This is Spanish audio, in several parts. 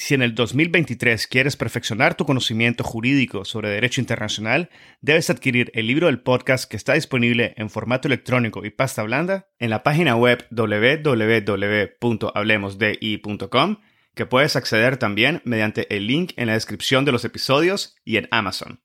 Si en el 2023 quieres perfeccionar tu conocimiento jurídico sobre derecho internacional, debes adquirir el libro del podcast que está disponible en formato electrónico y pasta blanda en la página web www.hablemosdi.com, que puedes acceder también mediante el link en la descripción de los episodios y en Amazon.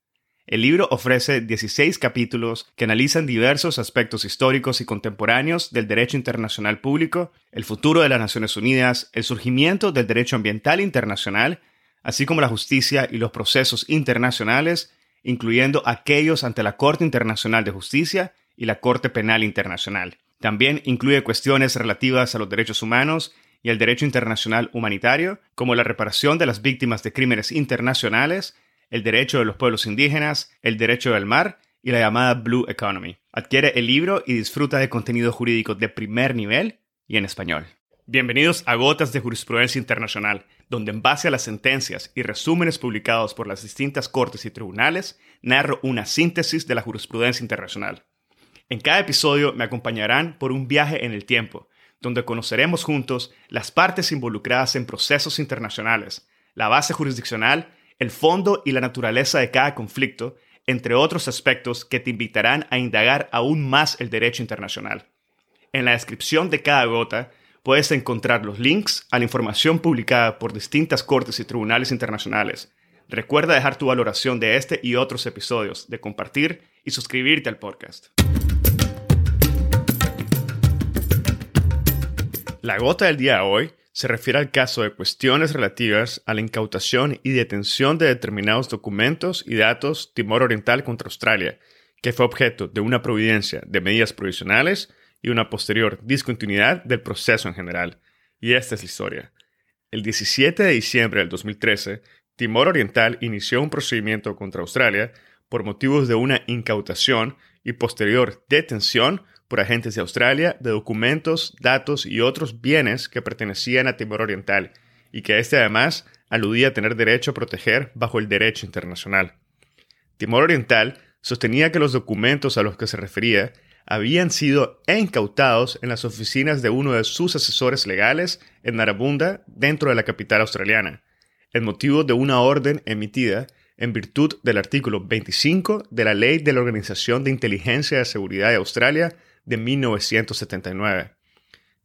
El libro ofrece 16 capítulos que analizan diversos aspectos históricos y contemporáneos del derecho internacional público, el futuro de las Naciones Unidas, el surgimiento del derecho ambiental internacional, así como la justicia y los procesos internacionales, incluyendo aquellos ante la Corte Internacional de Justicia y la Corte Penal Internacional. También incluye cuestiones relativas a los derechos humanos y el derecho internacional humanitario, como la reparación de las víctimas de crímenes internacionales, el derecho de los pueblos indígenas, el derecho del mar y la llamada Blue Economy. Adquiere el libro y disfruta de contenido jurídico de primer nivel y en español. Bienvenidos a Gotas de Jurisprudencia Internacional, donde en base a las sentencias y resúmenes publicados por las distintas cortes y tribunales, narro una síntesis de la jurisprudencia internacional. En cada episodio me acompañarán por un viaje en el tiempo, donde conoceremos juntos las partes involucradas en procesos internacionales, la base jurisdiccional el fondo y la naturaleza de cada conflicto, entre otros aspectos que te invitarán a indagar aún más el derecho internacional. En la descripción de cada gota puedes encontrar los links a la información publicada por distintas cortes y tribunales internacionales. Recuerda dejar tu valoración de este y otros episodios, de compartir y suscribirte al podcast. La gota del día de hoy se refiere al caso de cuestiones relativas a la incautación y detención de determinados documentos y datos Timor Oriental contra Australia, que fue objeto de una providencia de medidas provisionales y una posterior discontinuidad del proceso en general. Y esta es la historia. El 17 de diciembre del 2013, Timor Oriental inició un procedimiento contra Australia por motivos de una incautación y posterior detención por agentes de Australia de documentos, datos y otros bienes que pertenecían a Timor Oriental y que éste además aludía a tener derecho a proteger bajo el derecho internacional. Timor Oriental sostenía que los documentos a los que se refería habían sido incautados en las oficinas de uno de sus asesores legales en Narabunda, dentro de la capital australiana, en motivo de una orden emitida en virtud del artículo 25 de la Ley de la Organización de Inteligencia y Seguridad de Australia de 1979.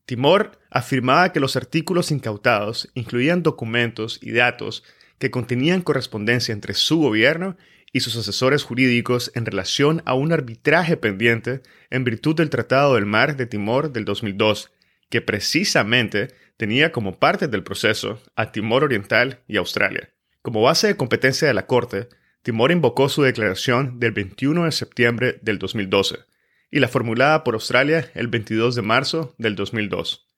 Timor afirmaba que los artículos incautados incluían documentos y datos que contenían correspondencia entre su gobierno y sus asesores jurídicos en relación a un arbitraje pendiente en virtud del Tratado del Mar de Timor del 2002, que precisamente tenía como parte del proceso a Timor Oriental y Australia. Como base de competencia de la Corte, Timor invocó su declaración del 21 de septiembre del 2012, y la formulada por Australia el 22 de marzo del 2002.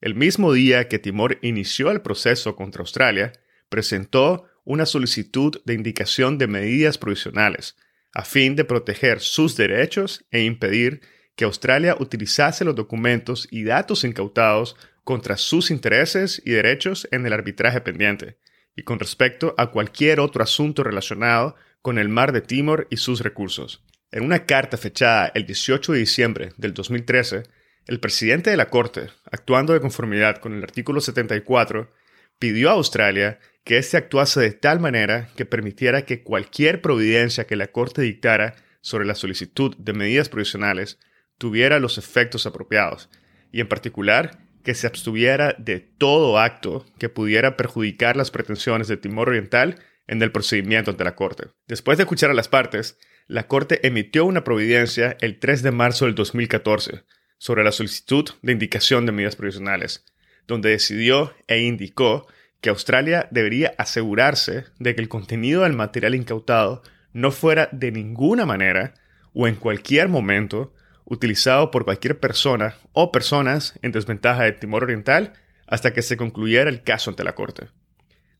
El mismo día que Timor inició el proceso contra Australia, presentó una solicitud de indicación de medidas provisionales a fin de proteger sus derechos e impedir que Australia utilizase los documentos y datos incautados contra sus intereses y derechos en el arbitraje pendiente, y con respecto a cualquier otro asunto relacionado con el mar de Timor y sus recursos. En una carta fechada el 18 de diciembre del 2013, el presidente de la Corte, actuando de conformidad con el artículo 74, pidió a Australia que éste actuase de tal manera que permitiera que cualquier providencia que la Corte dictara sobre la solicitud de medidas provisionales tuviera los efectos apropiados, y en particular que se abstuviera de todo acto que pudiera perjudicar las pretensiones de Timor Oriental en el procedimiento ante la Corte. Después de escuchar a las partes, la Corte emitió una providencia el 3 de marzo del 2014 sobre la solicitud de indicación de medidas provisionales, donde decidió e indicó que Australia debería asegurarse de que el contenido del material incautado no fuera de ninguna manera o en cualquier momento utilizado por cualquier persona o personas en desventaja de Timor Oriental hasta que se concluyera el caso ante la Corte.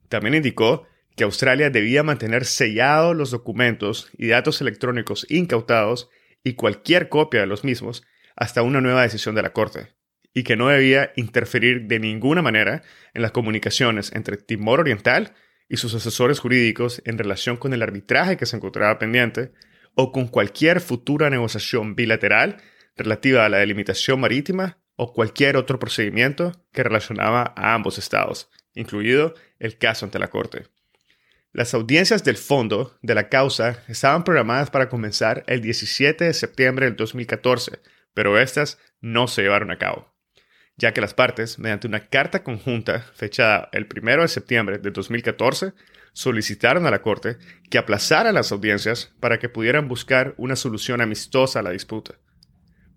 También indicó que Australia debía mantener sellados los documentos y datos electrónicos incautados y cualquier copia de los mismos hasta una nueva decisión de la Corte, y que no debía interferir de ninguna manera en las comunicaciones entre Timor Oriental y sus asesores jurídicos en relación con el arbitraje que se encontraba pendiente o con cualquier futura negociación bilateral relativa a la delimitación marítima o cualquier otro procedimiento que relacionaba a ambos estados incluido el caso ante la Corte. Las audiencias del fondo de la causa estaban programadas para comenzar el 17 de septiembre del 2014, pero estas no se llevaron a cabo, ya que las partes, mediante una carta conjunta fechada el 1 de septiembre de 2014, solicitaron a la Corte que aplazara las audiencias para que pudieran buscar una solución amistosa a la disputa.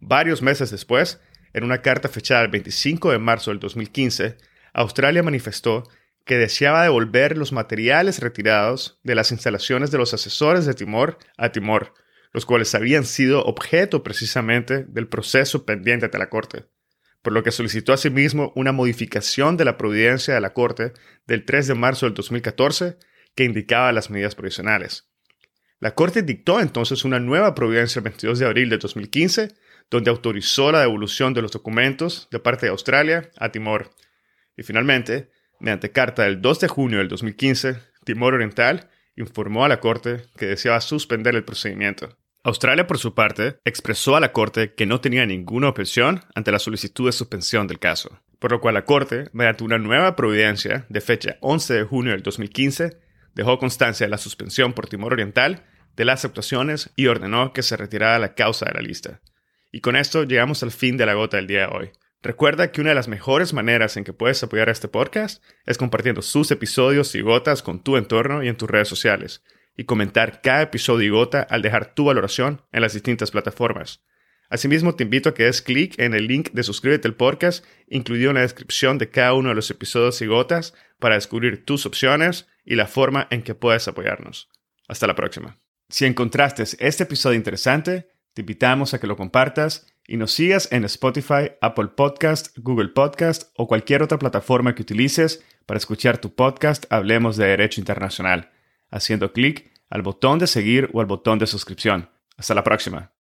Varios meses después, en una carta fechada el 25 de marzo del 2015, Australia manifestó que deseaba devolver los materiales retirados de las instalaciones de los asesores de Timor a Timor, los cuales habían sido objeto precisamente del proceso pendiente ante la Corte, por lo que solicitó asimismo una modificación de la providencia de la Corte del 3 de marzo del 2014 que indicaba las medidas provisionales. La Corte dictó entonces una nueva providencia el 22 de abril de 2015, donde autorizó la devolución de los documentos de parte de Australia a Timor. Y finalmente, mediante carta del 2 de junio del 2015, Timor Oriental informó a la Corte que deseaba suspender el procedimiento. Australia, por su parte, expresó a la Corte que no tenía ninguna objeción ante la solicitud de suspensión del caso, por lo cual la Corte, mediante una nueva providencia de fecha 11 de junio del 2015, dejó constancia de la suspensión por Timor Oriental de las actuaciones y ordenó que se retirara la causa de la lista. Y con esto llegamos al fin de la gota del día de hoy. Recuerda que una de las mejores maneras en que puedes apoyar a este podcast es compartiendo sus episodios y gotas con tu entorno y en tus redes sociales, y comentar cada episodio y gota al dejar tu valoración en las distintas plataformas. Asimismo, te invito a que des clic en el link de suscríbete al podcast, incluido en la descripción de cada uno de los episodios y gotas, para descubrir tus opciones y la forma en que puedes apoyarnos. Hasta la próxima. Si encontraste este episodio interesante, te invitamos a que lo compartas y nos sigas en Spotify, Apple Podcast, Google Podcast o cualquier otra plataforma que utilices para escuchar tu podcast Hablemos de Derecho Internacional, haciendo clic al botón de seguir o al botón de suscripción. Hasta la próxima.